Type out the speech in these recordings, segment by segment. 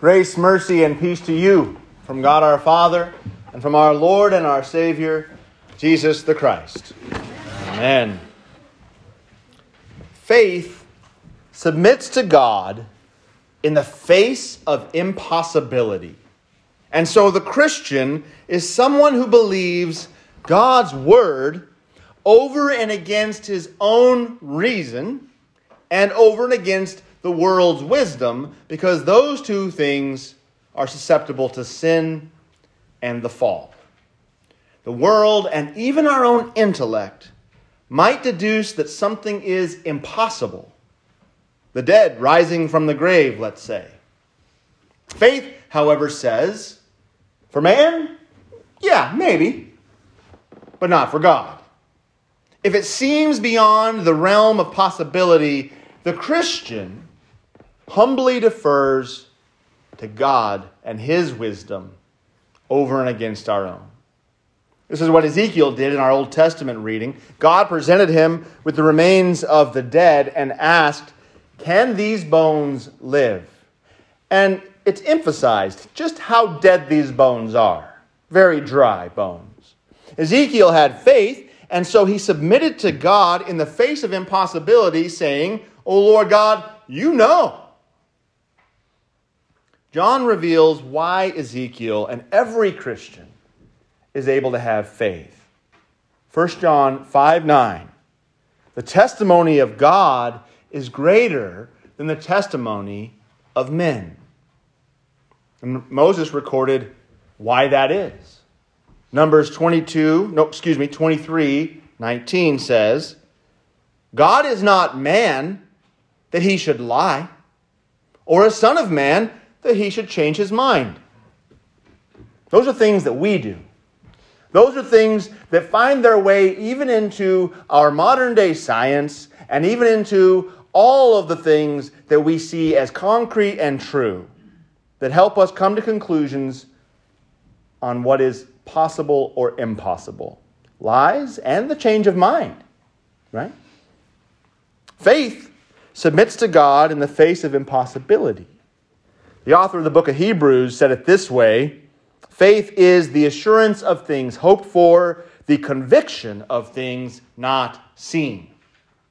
Grace, mercy, and peace to you from God our Father and from our Lord and our Savior, Jesus the Christ. Amen. Faith submits to God in the face of impossibility. And so the Christian is someone who believes God's word over and against his own reason and over and against the world's wisdom because those two things are susceptible to sin and the fall. The world and even our own intellect might deduce that something is impossible. The dead rising from the grave, let's say. Faith, however, says, for man, yeah, maybe, but not for God. If it seems beyond the realm of possibility, the Christian humbly defers to God and his wisdom over and against our own. This is what Ezekiel did in our Old Testament reading. God presented him with the remains of the dead and asked, Can these bones live? And it's emphasized just how dead these bones are. Very dry bones. Ezekiel had faith, and so he submitted to God in the face of impossibility, saying, O Lord God, you know. John reveals why Ezekiel and every Christian is able to have faith. 1 John 5 9. The testimony of God is greater than the testimony of men. And Moses recorded why that is. Numbers 22, no, excuse me, 23, 19 says, God is not man that he should lie, or a son of man that he should change his mind. Those are things that we do. Those are things that find their way even into our modern day science and even into all of the things that we see as concrete and true that help us come to conclusions on what is possible or impossible. Lies and the change of mind, right? Faith submits to God in the face of impossibility. The author of the book of Hebrews said it this way faith is the assurance of things hoped for, the conviction of things not seen.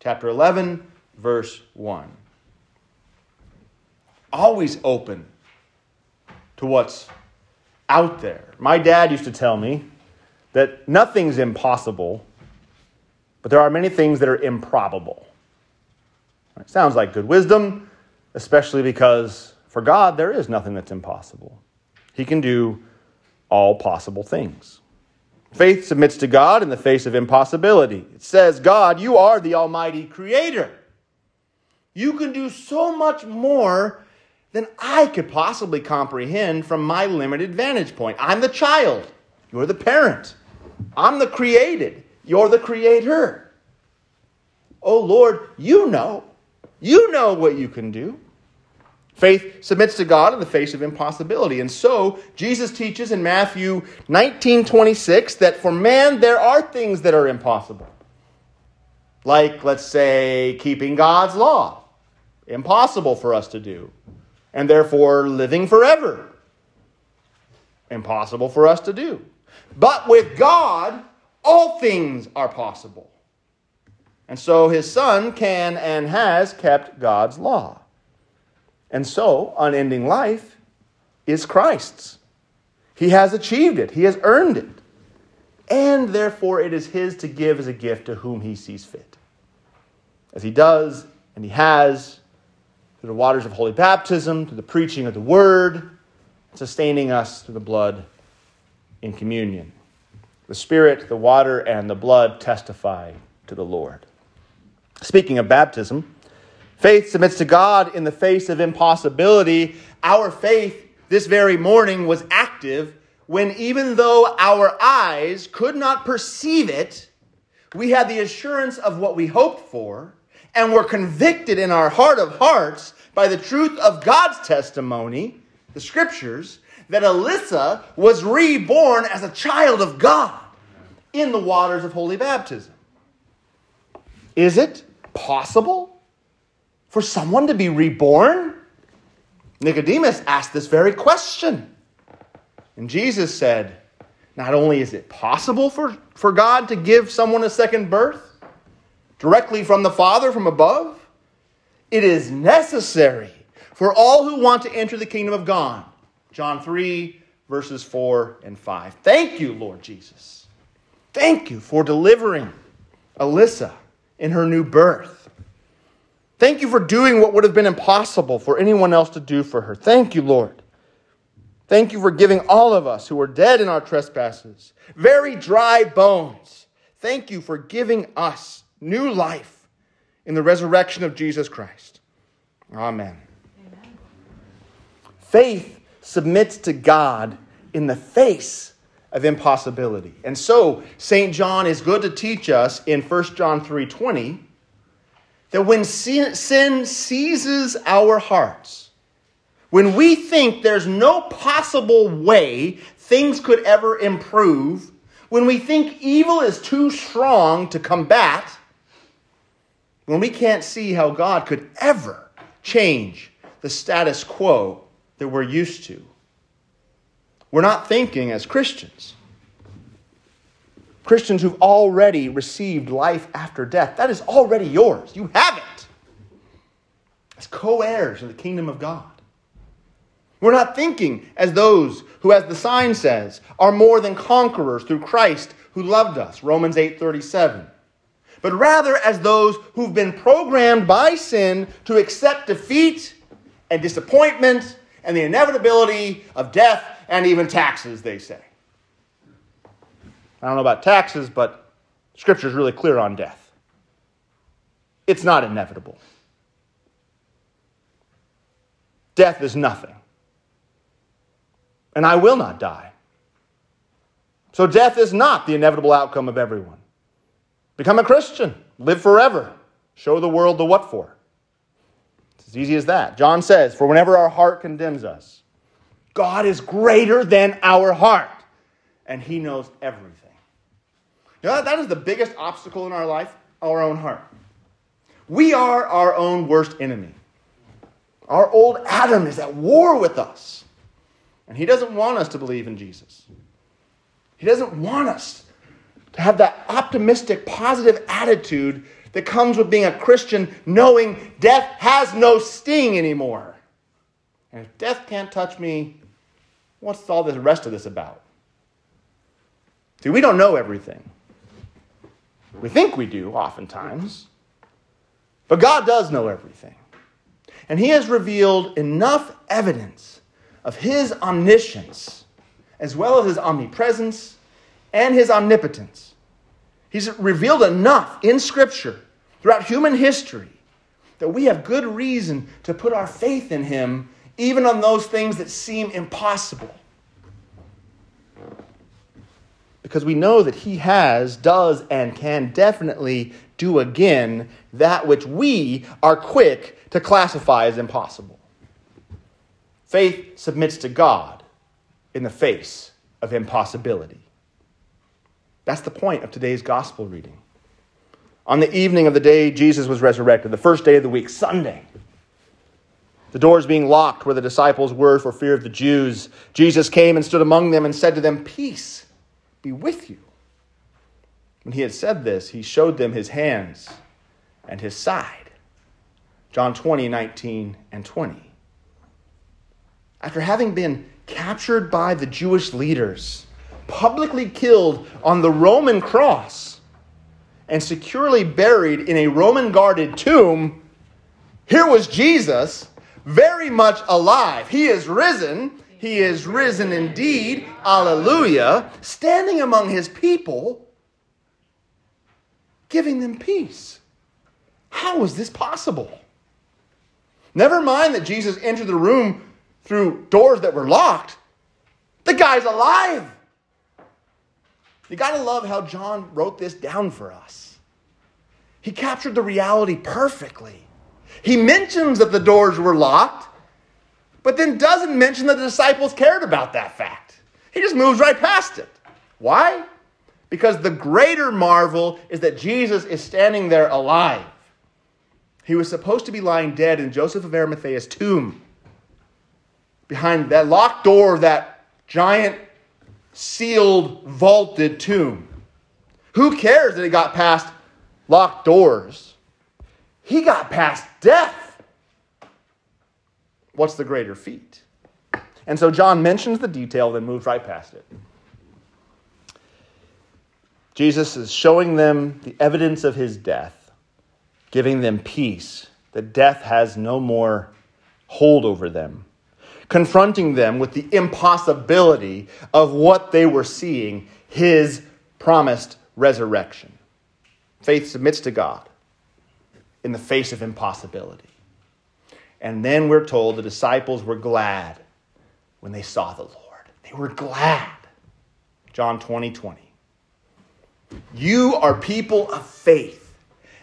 Chapter 11, verse 1. Always open to what's out there. My dad used to tell me that nothing's impossible, but there are many things that are improbable. It sounds like good wisdom, especially because for God there is nothing that's impossible. He can do all possible things. Faith submits to God in the face of impossibility. It says, God, you are the Almighty Creator. You can do so much more than I could possibly comprehend from my limited vantage point. I'm the child, you're the parent. I'm the created, you're the creator. Oh Lord, you know. You know what you can do. Faith submits to God in the face of impossibility. And so, Jesus teaches in Matthew 19 26 that for man there are things that are impossible. Like, let's say, keeping God's law. Impossible for us to do and therefore living forever. Impossible for us to do. But with God, all things are possible. And so his son can and has kept God's law. And so unending life is Christ's. He has achieved it, he has earned it. And therefore it is his to give as a gift to whom he sees fit. As he does and he has through the waters of holy baptism, through the preaching of the word, sustaining us through the blood in communion. The Spirit, the water, and the blood testify to the Lord. Speaking of baptism, faith submits to God in the face of impossibility. Our faith this very morning was active when, even though our eyes could not perceive it, we had the assurance of what we hoped for and were convicted in our heart of hearts by the truth of God's testimony, the scriptures, that Alyssa was reborn as a child of God in the waters of holy baptism. Is it possible for someone to be reborn? Nicodemus asked this very question. And Jesus said, Not only is it possible for, for God to give someone a second birth directly from the Father from above, it is necessary for all who want to enter the kingdom of God. John 3, verses 4 and 5. Thank you, Lord Jesus. Thank you for delivering Alyssa in her new birth. Thank you for doing what would have been impossible for anyone else to do for her. Thank you, Lord. Thank you for giving all of us who are dead in our trespasses, very dry bones. Thank you for giving us new life in the resurrection of Jesus Christ. Amen. Amen. Faith submits to God in the face of impossibility. And so St. John is good to teach us in 1 John 3:20 that when sin, sin seizes our hearts, when we think there's no possible way things could ever improve, when we think evil is too strong to combat, when we can't see how God could ever change the status quo that we're used to, we're not thinking as Christians. Christians who've already received life after death. That is already yours. You have it. As co heirs of the kingdom of God. We're not thinking as those who, as the sign says, are more than conquerors through Christ who loved us. Romans 8 37. But rather as those who've been programmed by sin to accept defeat and disappointment and the inevitability of death and even taxes, they say. I don't know about taxes, but Scripture is really clear on death. It's not inevitable. Death is nothing. And I will not die. So death is not the inevitable outcome of everyone. Become a Christian, live forever, show the world the what for. It's as easy as that. John says, For whenever our heart condemns us, God is greater than our heart, and He knows everything. You know, that is the biggest obstacle in our life our own heart. We are our own worst enemy. Our old Adam is at war with us, and he doesn't want us to believe in Jesus. He doesn't want us to have that optimistic, positive attitude that comes with being a Christian, knowing death has no sting anymore. And if death can't touch me, What's all the rest of this about? See, we don't know everything. We think we do, oftentimes. But God does know everything. And He has revealed enough evidence of His omniscience, as well as His omnipresence and His omnipotence. He's revealed enough in Scripture throughout human history that we have good reason to put our faith in Him even on those things that seem impossible. Because we know that He has, does, and can definitely do again that which we are quick to classify as impossible. Faith submits to God in the face of impossibility. That's the point of today's gospel reading. On the evening of the day Jesus was resurrected, the first day of the week, Sunday, the doors being locked where the disciples were for fear of the Jews, Jesus came and stood among them and said to them, Peace be with you. When he had said this, he showed them his hands and his side. John 20, 19, and 20. After having been captured by the Jewish leaders, publicly killed on the Roman cross, and securely buried in a Roman guarded tomb, here was Jesus very much alive. He is risen. He is risen indeed. Alleluia. Standing among his people, giving them peace. How is this possible? Never mind that Jesus entered the room through doors that were locked. The guy's alive. You got to love how John wrote this down for us. He captured the reality perfectly. He mentions that the doors were locked, but then doesn't mention that the disciples cared about that fact. He just moves right past it. Why? Because the greater marvel is that Jesus is standing there alive. He was supposed to be lying dead in Joseph of Arimathea's tomb. behind that locked door of that giant sealed, vaulted tomb. Who cares that he got past locked doors? He got past death. What's the greater feat? And so John mentions the detail, then moves right past it. Jesus is showing them the evidence of his death, giving them peace, that death has no more hold over them, confronting them with the impossibility of what they were seeing his promised resurrection. Faith submits to God in the face of impossibility. And then we're told the disciples were glad when they saw the Lord. They were glad. John 20, 20. You are people of faith.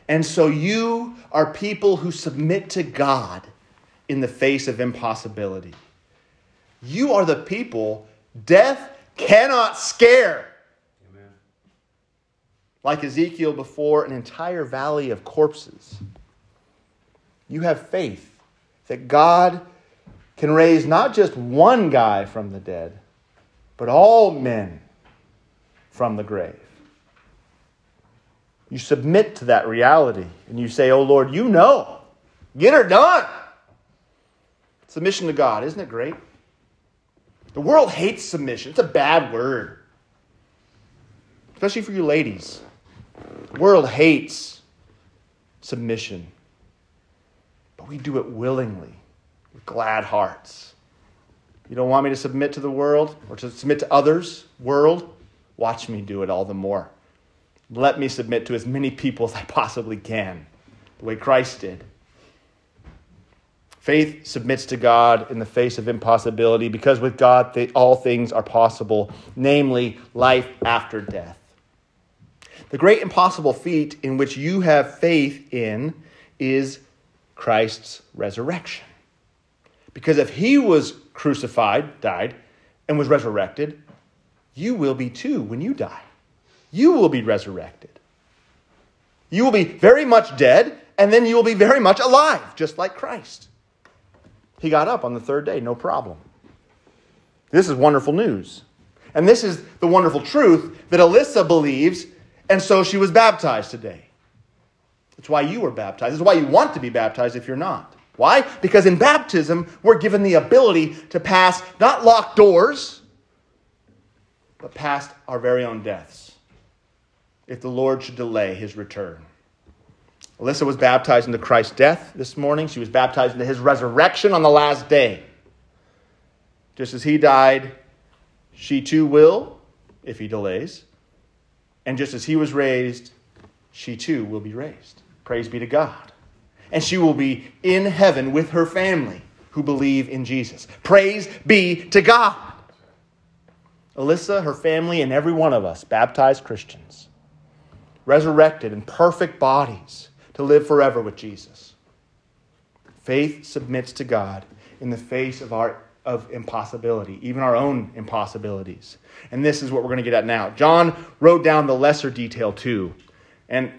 And so you are people who submit to God in the face of impossibility. You are the people death cannot scare. Amen. Like Ezekiel before an entire valley of corpses. You have faith that God can raise not just one guy from the dead, but all men from the grave. You submit to that reality and you say, Oh Lord, you know. Get her done. Submission to God, isn't it great? The world hates submission. It's a bad word, especially for you ladies. The world hates submission, we do it willingly with glad hearts. You don't want me to submit to the world or to submit to others, world? Watch me do it all the more. Let me submit to as many people as I possibly can, the way Christ did. Faith submits to God in the face of impossibility because with God all things are possible, namely life after death. The great impossible feat in which you have faith in is Christ's resurrection. Because if he was crucified, died, and was resurrected, you will be too when you die you will be resurrected. You will be very much dead, and then you will be very much alive, just like Christ. He got up on the third day, no problem. This is wonderful news. And this is the wonderful truth that Alyssa believes, and so she was baptized today. That's why you were baptized. That's why you want to be baptized if you're not. Why? Because in baptism, we're given the ability to pass not locked doors, but past our very own deaths if the Lord should delay his return. Alyssa was baptized into Christ's death this morning. She was baptized into his resurrection on the last day. Just as he died, she too will, if he delays. And just as he was raised, she too will be raised. Praise be to God. And she will be in heaven with her family who believe in Jesus. Praise be to God. Alyssa, her family, and every one of us, baptized Christians resurrected in perfect bodies to live forever with Jesus. Faith submits to God in the face of our of impossibility, even our own impossibilities. And this is what we're going to get at now. John wrote down the lesser detail too. And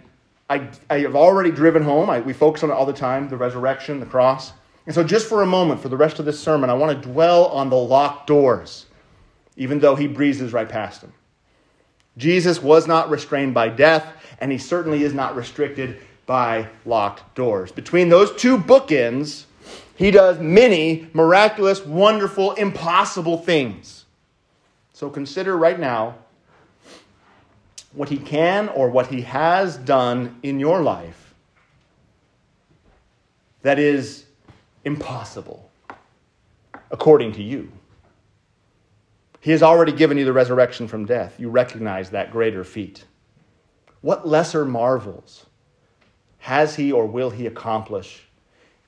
I, I have already driven home, I, we focus on it all the time the resurrection, the cross. And so, just for a moment, for the rest of this sermon, I want to dwell on the locked doors, even though he breezes right past them. Jesus was not restrained by death, and he certainly is not restricted by locked doors. Between those two bookends, he does many miraculous, wonderful, impossible things. So consider right now what he can or what he has done in your life that is impossible according to you. He has already given you the resurrection from death. You recognize that greater feat. What lesser marvels has he or will he accomplish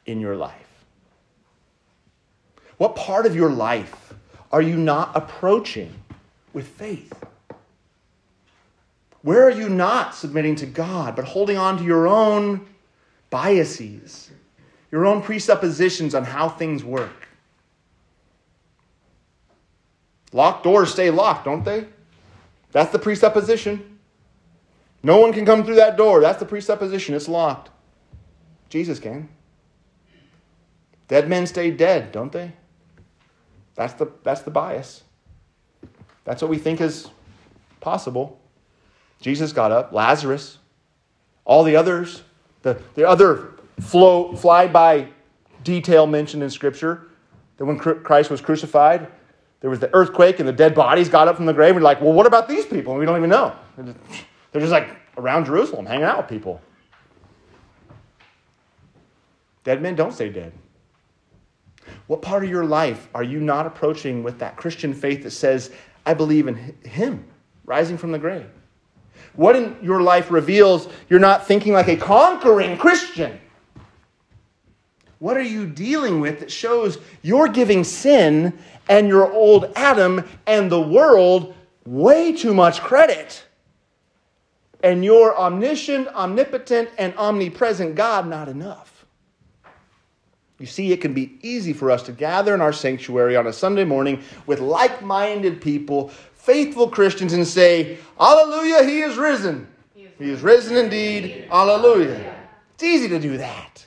in your life? What part of your life are you not approaching with faith? Where are you not submitting to God, but holding on to your own biases, your own presuppositions on how things work? Locked doors stay locked, don't they? That's the presupposition. No one can come through that door. That's the presupposition. It's locked. Jesus can. Dead men stay dead, don't they? That's the, that's the bias. That's what we think is possible. Jesus got up, Lazarus, all the others, the, the other flow, fly by detail mentioned in Scripture, that when Christ was crucified, there was the earthquake and the dead bodies got up from the grave. We're like, well, what about these people? And we don't even know. They're just like around Jerusalem, hanging out with people. Dead men don't stay dead. What part of your life are you not approaching with that Christian faith that says, I believe in Him rising from the grave? What in your life reveals you're not thinking like a conquering Christian? What are you dealing with that shows you're giving sin and your old Adam and the world way too much credit? And your omniscient, omnipotent, and omnipresent God not enough? You see, it can be easy for us to gather in our sanctuary on a Sunday morning with like minded people, faithful Christians, and say, Hallelujah, he is risen. He is risen indeed. Hallelujah. It's easy to do that.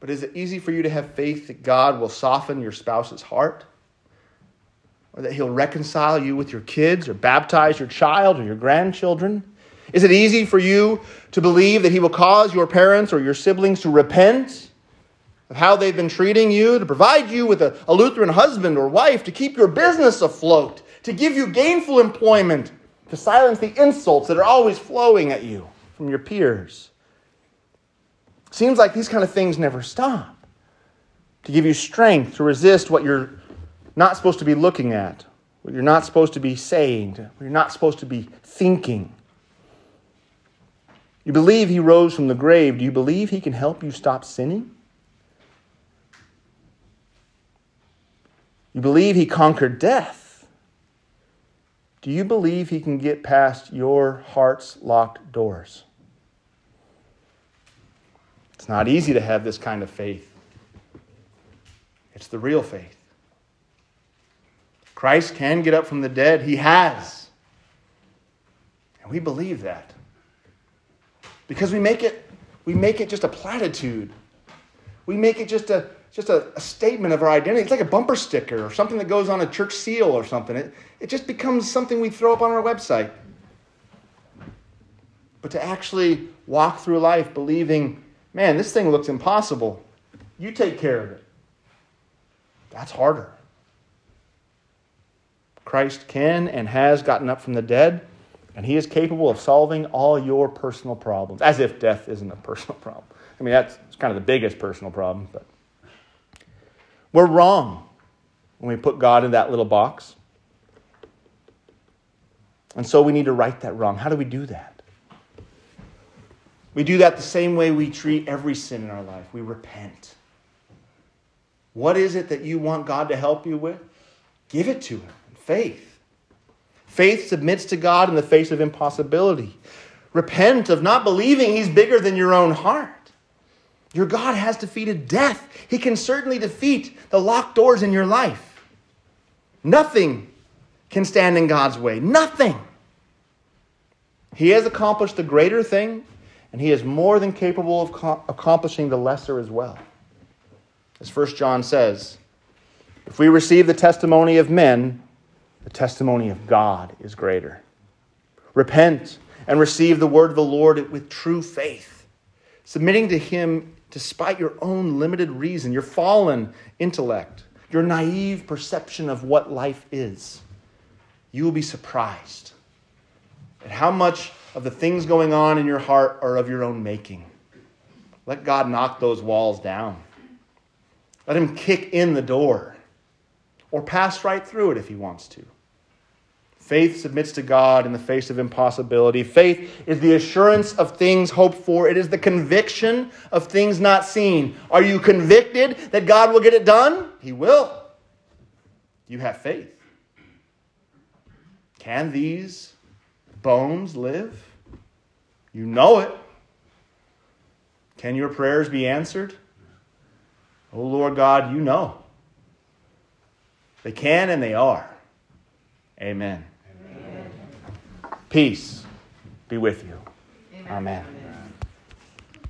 But is it easy for you to have faith that God will soften your spouse's heart? Or that he'll reconcile you with your kids or baptize your child or your grandchildren? Is it easy for you to believe that he will cause your parents or your siblings to repent of how they've been treating you, to provide you with a, a Lutheran husband or wife, to keep your business afloat, to give you gainful employment, to silence the insults that are always flowing at you from your peers? Seems like these kind of things never stop to give you strength to resist what you're not supposed to be looking at, what you're not supposed to be saying, what you're not supposed to be thinking. You believe he rose from the grave. Do you believe he can help you stop sinning? You believe he conquered death. Do you believe he can get past your heart's locked doors? It's not easy to have this kind of faith. It's the real faith. Christ can get up from the dead. He has. And we believe that. Because we make it, we make it just a platitude. We make it just a just a, a, statement of our identity. It's like a bumper sticker or something that goes on a church seal or something. It, it just becomes something we throw up on our website. But to actually walk through life believing man, this thing looks impossible. You take care of it. That's harder. Christ can and has gotten up from the dead, and he is capable of solving all your personal problems, as if death isn't a personal problem. I mean, that's kind of the biggest personal problem, but we're wrong when we put God in that little box. And so we need to right that wrong. How do we do that? We do that the same way we treat every sin in our life. We repent. What is it that you want God to help you with? Give it to Him. Faith. Faith submits to God in the face of impossibility. Repent of not believing He's bigger than your own heart. Your God has defeated death. He can certainly defeat the locked doors in your life. Nothing can stand in God's way. Nothing. He has accomplished the greater thing and he is more than capable of co- accomplishing the lesser as well. As 1 John says, if we receive the testimony of men, the testimony of God is greater. Repent and receive the word of the Lord with true faith, submitting to him despite your own limited reason, your fallen intellect, your naive perception of what life is. You will be surprised at how much of the things going on in your heart are of your own making. Let God knock those walls down. Let Him kick in the door or pass right through it if He wants to. Faith submits to God in the face of impossibility. Faith is the assurance of things hoped for, it is the conviction of things not seen. Are you convicted that God will get it done? He will. You have faith. Can these bones live? You know it. Can your prayers be answered? Oh Lord God, you know. They can and they are. Amen. Peace be with you. Amen. Amen.